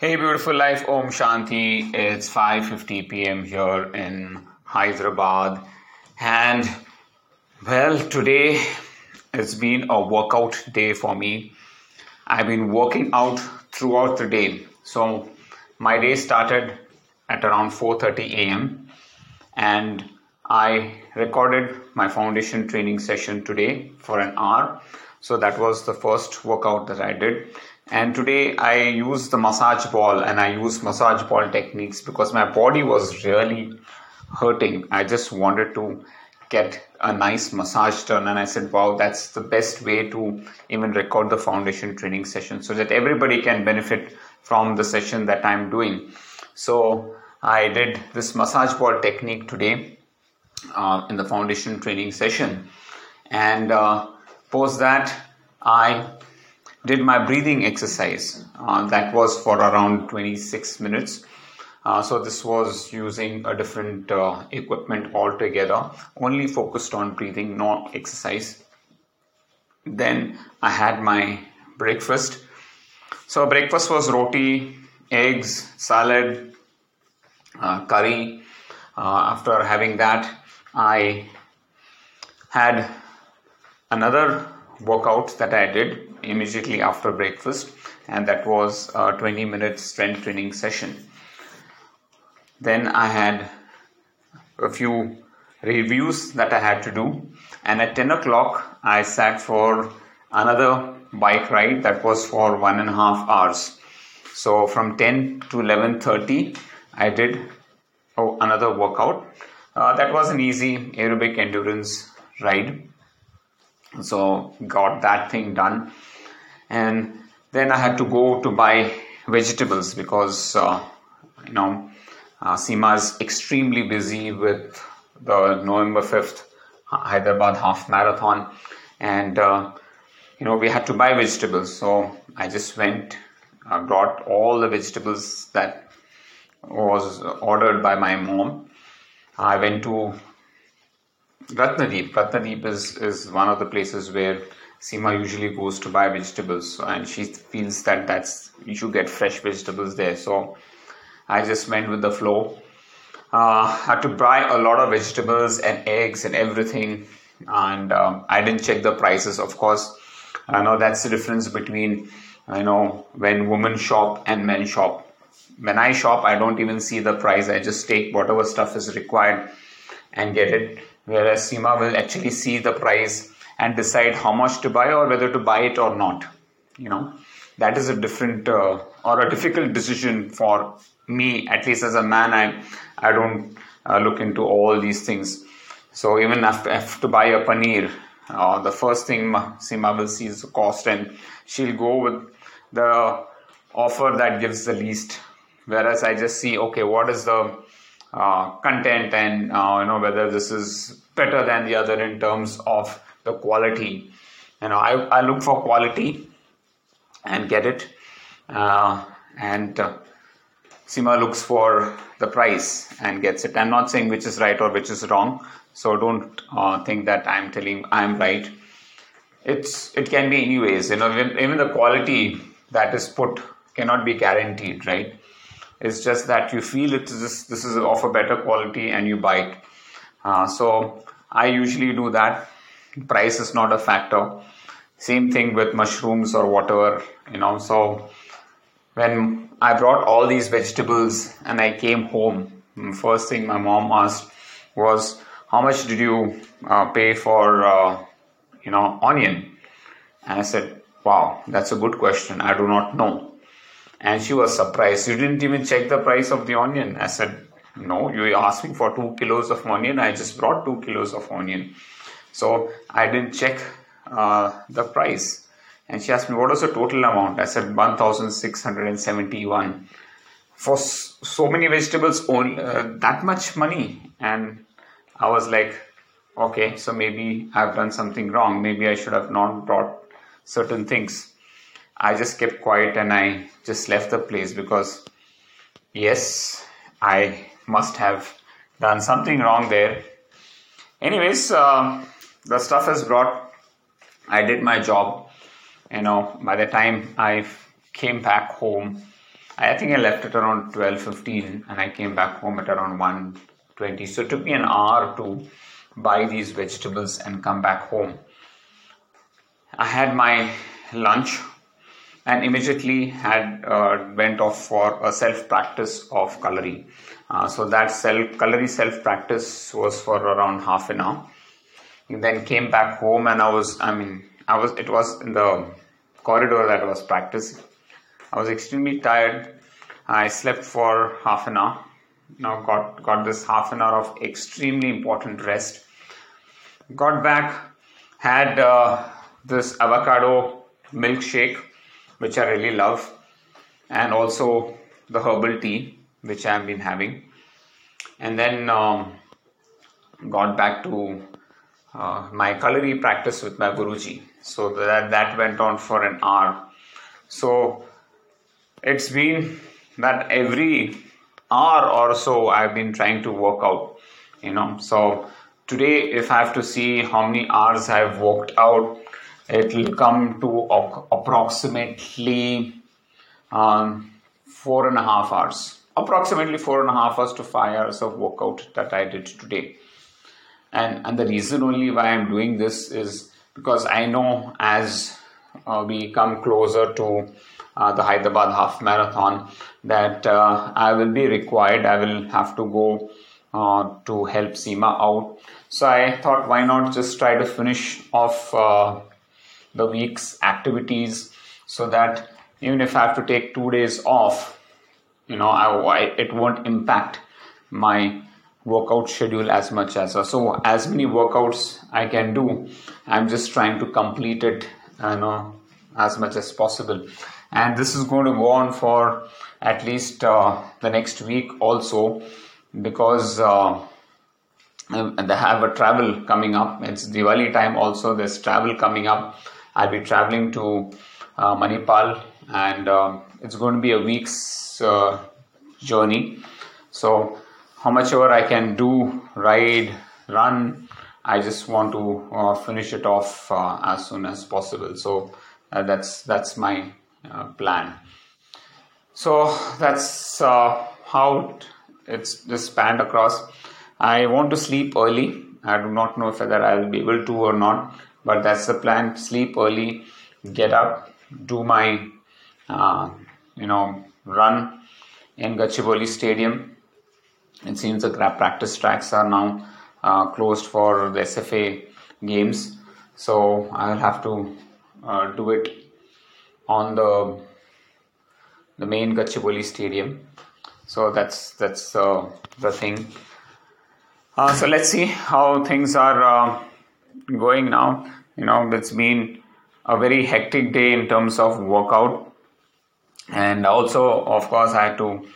Hey beautiful life, Om Shanti. It's 5:50 p.m. here in Hyderabad and well, today it's been a workout day for me. I've been working out throughout the day. So my day started at around 4:30 a.m. and I recorded my foundation training session today for an hour. So that was the first workout that I did and today i use the massage ball and i use massage ball techniques because my body was really hurting. I just wanted to get a nice massage done and i said wow that's the best way to even record the foundation training session so that everybody can benefit from the session that i'm doing. So i did this massage ball technique today uh, in the foundation training session. And uh, post that i did my breathing exercise. Uh, that was for around 26 minutes. Uh, so this was using a different uh, equipment altogether, only focused on breathing, not exercise. Then I had my breakfast. So breakfast was roti, eggs, salad, uh, curry. Uh, after having that, I had another workout that I did immediately after breakfast, and that was a 20 minute strength training session. Then I had a few reviews that I had to do, and at 10 o'clock, I sat for another bike ride that was for one and a half hours. So from 10 to 11:30, I did oh, another workout. Uh, that was an easy aerobic endurance ride. So got that thing done. And then I had to go to buy vegetables because uh, you know uh, is extremely busy with the November 5th Hyderabad half marathon. And uh, you know we had to buy vegetables. So I just went uh, brought all the vegetables that was ordered by my mom. I went to Ratnadeep Ratnadeep is, is one of the places where Seema usually goes to buy vegetables, and she feels that that's you get fresh vegetables there. So I just went with the flow. Uh, had to buy a lot of vegetables and eggs and everything, and um, I didn't check the prices. Of course, I know that's the difference between I know when women shop and men shop. When I shop, I don't even see the price. I just take whatever stuff is required and get it. Whereas Seema will actually see the price and decide how much to buy or whether to buy it or not you know. That is a different uh, or a difficult decision for me at least as a man i i don't uh, look into all these things. So even if I have to buy a paneer uh, the first thing Seema will see is the cost and she'll go with the offer that gives the least. Whereas i just see okay what is the uh, content and uh, you know whether this is better than the other in terms of the quality. You know, I, I look for quality and get it. Uh, and uh, Seema looks for the price and gets it. I'm not saying which is right or which is wrong. So don't uh, think that I'm telling I'm right. It's it can be anyways. You know, even, even the quality that is put cannot be guaranteed, right? It's just that you feel it is this is of a better quality and you buy it. Uh, so I usually do that. Price is not a factor. Same thing with mushrooms or whatever you know. So when i brought all these vegetables and i came home first thing my mom asked was how much did you uh, pay for uh, you know onion? And i said wow that's a good question. I do not know and she was surprised you didn't even check the price of the onion i said no you asked me for two kilos of onion i just brought two kilos of onion so I didn't check uh, the price. And she asked me, what was the total amount? I said 1,671. For so many vegetables, only, uh, that much money. And I was like, okay, so maybe I've done something wrong. Maybe I should have not brought certain things. I just kept quiet and I just left the place because, yes, I must have done something wrong there. Anyways, uh, the stuff is brought. I did my job. You know, by the time I came back home, I think I left at around 12:15 and I came back home at around 1:20. So it took me an hour to buy these vegetables and come back home. I had my lunch and immediately had uh, went off for a self practice of Kalari. Uh, so that self Kalari self practice was for around half an hour. And then came back home and I was I mean I was it was in the corridor that I was practicing. I was extremely tired. I slept for half an hour. Now got got this half an hour of extremely important rest. Got back, had uh, this avocado milkshake, which I really love, and also the herbal tea, which I've been having, and then um, got back to uh, my Kalari practice with my Guruji. So that that went on for an hour. So it's been that every hour or so I've been trying to work out, you know. So today, if I have to see how many hours I've worked out, it will come to approximately um, four and a half hours. Approximately four and a half hours to five hours of workout that I did today. And, and the reason only why I'm doing this is because I know as uh, we come closer to uh, the Hyderabad half marathon that uh, I will be required, I will have to go uh, to help Seema out. So I thought, why not just try to finish off uh, the week's activities so that even if I have to take two days off, you know, I, it won't impact my workout schedule as much as so as many workouts I can do. I'm just trying to complete it, you know, as much as possible, and this is going to go on for at least uh, the next week also because. Uh, they have a travel coming up. It's Diwali time also. There's travel coming up I'll be traveling to uh, Manipal and uh, it's going to be a week's uh, journey. So, how much ever I can do, ride, run, I just want to uh, finish it off uh, as soon as possible. So, uh, that's that's my plan. So, that's how it's just spanned across. I want to sleep early. I do not know whether I will be able to or not but that's the plan. Sleep early get up do my uh, you know run in Gachibowli Stadium. It seems the practice tracks are now uh, closed for the SFA games. So I will have to uh, do it on the the main Gachibowli Stadium. So that's that's uh, the thing. Uh, so let's see how things are uh, going now. You know, it's been a very hectic day in terms of workout, and also, of course, I had to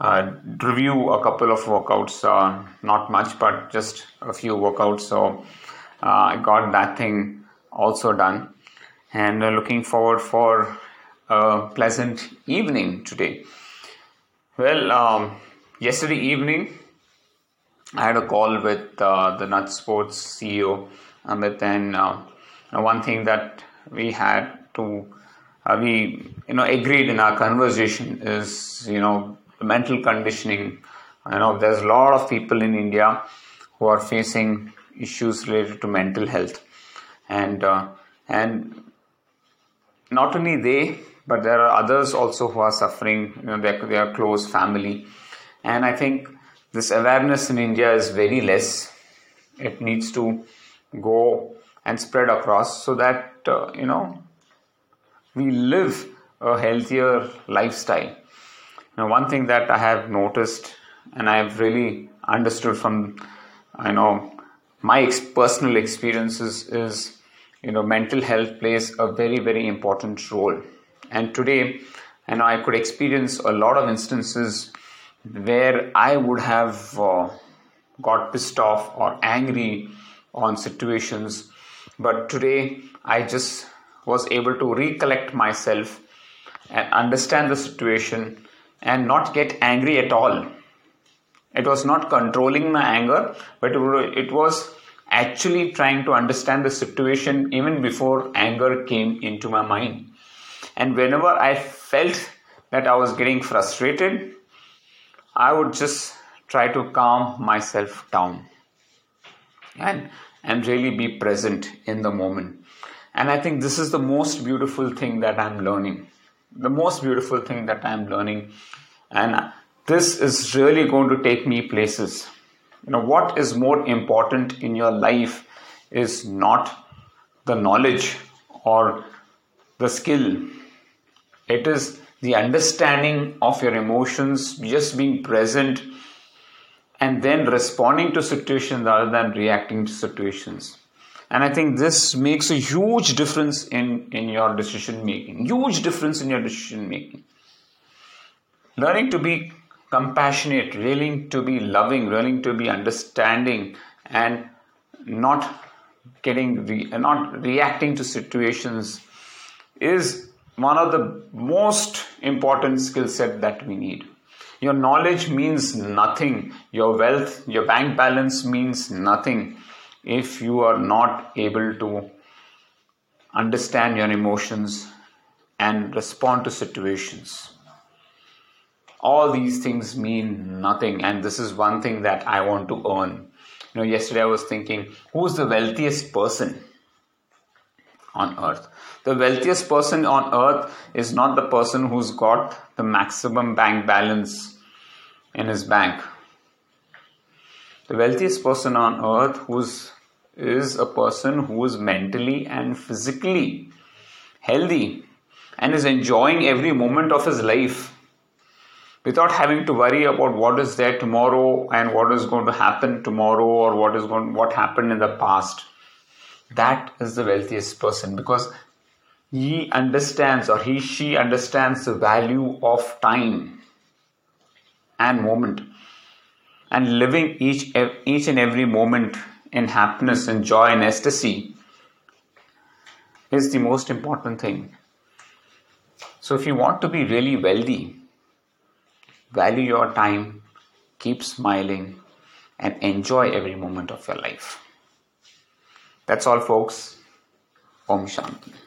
uh, review a couple of workouts. Uh, not much, but just a few workouts. So uh, I got that thing also done, and uh, looking forward for a pleasant evening today. Well, um, yesterday evening. I had a call with uh, the Nut Sports CEO but then uh, one thing that we had to uh, we you know agreed in our conversation is you know mental conditioning. You know there's a lot of people in india who are facing issues related to mental health. And uh, and not only they but there are others also who are suffering. You know their, their close family. And i think this awareness in india is very less. It needs to go and spread across so that uh, you know we live a healthier lifestyle now one thing that i have noticed and i have really understood from i know my ex- personal experiences is you know mental health plays a very very important role and today know I could experience a lot of instances where I would have uh, got pissed off or angry on situations. But today, I just was able to recollect myself and understand the situation and not get angry at all. It was not controlling my anger, but it was actually trying to understand the situation even before anger came into my mind. And whenever I felt that I was getting frustrated, I would just try to calm myself down and and really be present in the moment. And I think this is the most beautiful thing that I'm learning. The most beautiful thing that I'm learning. And this is really going to take me places. You know, what is more important in your life is not the knowledge or the skill. It is the understanding of your emotions, just being present, and then responding to situations rather than reacting to situations. And I think this makes a huge difference in, in your decision making. Huge difference in your decision making. Learning to be compassionate, learning to be loving, learning to be understanding, and not getting re- not reacting to situations is one of the most important skill set that we need your knowledge means nothing. Your wealth your bank balance means nothing. If you are not able to understand your emotions and respond to situations all these things mean nothing. And this is one thing that i want to earn. You know yesterday i was thinking who's the wealthiest person on earth. The wealthiest person on earth is not the person who's got the maximum bank balance in his bank. The wealthiest person on earth who's is a person who is mentally and physically healthy and is enjoying every moment of his life without having to worry about what is there tomorrow and what is going to happen tomorrow or what is going what happened in the past that is the wealthiest person because he understands or he she understands the value of time and moment. And living each each and every moment in happiness and joy and ecstasy is the most important thing. So if you want to be really wealthy value your time keep smiling and enjoy every moment of your life that's all, folks. Om Shanti.